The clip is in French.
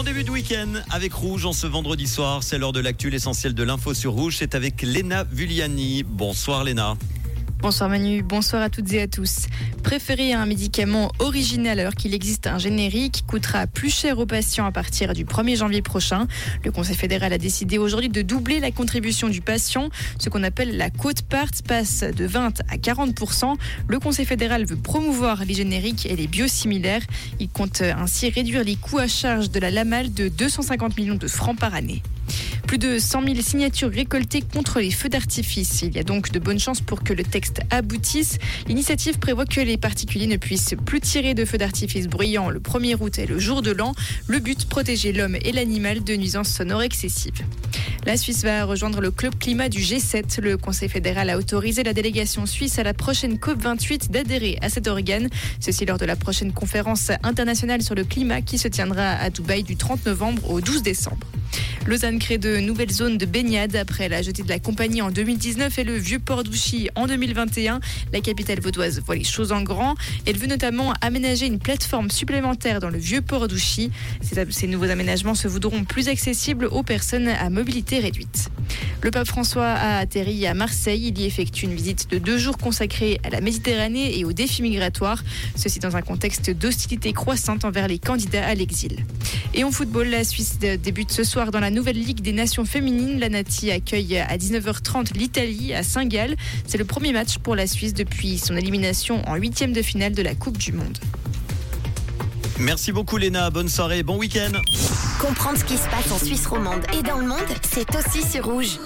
Bon début de week-end avec Rouge en ce vendredi soir. C'est l'heure de l'actu, l'essentiel de l'info sur Rouge. C'est avec Léna Vulliani. Bonsoir Léna. Bonsoir Manu, bonsoir à toutes et à tous. Préférer un médicament original alors qu'il existe un générique coûtera plus cher aux patients à partir du 1er janvier prochain. Le Conseil fédéral a décidé aujourd'hui de doubler la contribution du patient. Ce qu'on appelle la côte part passe de 20 à 40 Le Conseil fédéral veut promouvoir les génériques et les biosimilaires. Il compte ainsi réduire les coûts à charge de la LAMAL de 250 millions de francs par année. Plus de 100 000 signatures récoltées contre les feux d'artifice. Il y a donc de bonnes chances pour que le texte aboutisse. L'initiative prévoit que les particuliers ne puissent plus tirer de feux d'artifice bruyants le 1er août et le jour de l'an. Le but, protéger l'homme et l'animal de nuisances sonores excessives. La Suisse va rejoindre le club climat du G7. Le Conseil fédéral a autorisé la délégation suisse à la prochaine COP28 d'adhérer à cet organe. Ceci lors de la prochaine conférence internationale sur le climat qui se tiendra à Dubaï du 30 novembre au 12 décembre. Lausanne crée de nouvelles zones de baignade après la jetée de la compagnie en 2019 et le vieux port d'Ouchy en 2021. La capitale vaudoise voit les choses en grand. Elle veut notamment aménager une plateforme supplémentaire dans le vieux port d'Ouchy. Ces nouveaux aménagements se voudront plus accessibles aux personnes à mobilité réduite. Le pape François a atterri à Marseille. Il y effectue une visite de deux jours consacrée à la Méditerranée et aux défis migratoires. Ceci dans un contexte d'hostilité croissante envers les candidats à l'exil. Et en football, la Suisse débute ce soir dans la nouvelle Ligue des Nations féminines. La Nati accueille à 19h30 l'Italie à Saint-Gall. C'est le premier match pour la Suisse depuis son élimination en huitième de finale de la Coupe du Monde. Merci beaucoup Léna, bonne soirée, bon week-end. Comprendre ce qui se passe en Suisse romande et dans le monde, c'est aussi sur rouge.